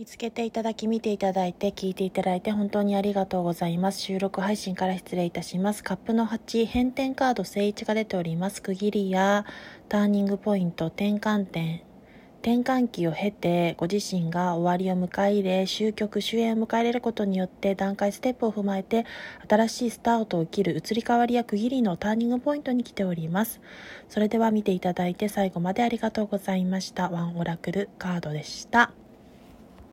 見つけていただき、見ていただいて、聞いていただいて本当にありがとうございます。収録配信から失礼いたします。カップの8、変点カード正位置が出ております。区切りやターニングポイント、転換点、転換期を経てご自身が終わりを迎え入れ終局終焉を迎え入れることによって段階ステップを踏まえて新しいスタートを切る移り変わりや区切りのターニングポイントに来ておりますそれでは見ていただいて最後までありがとうございましたワンオラクルカードでした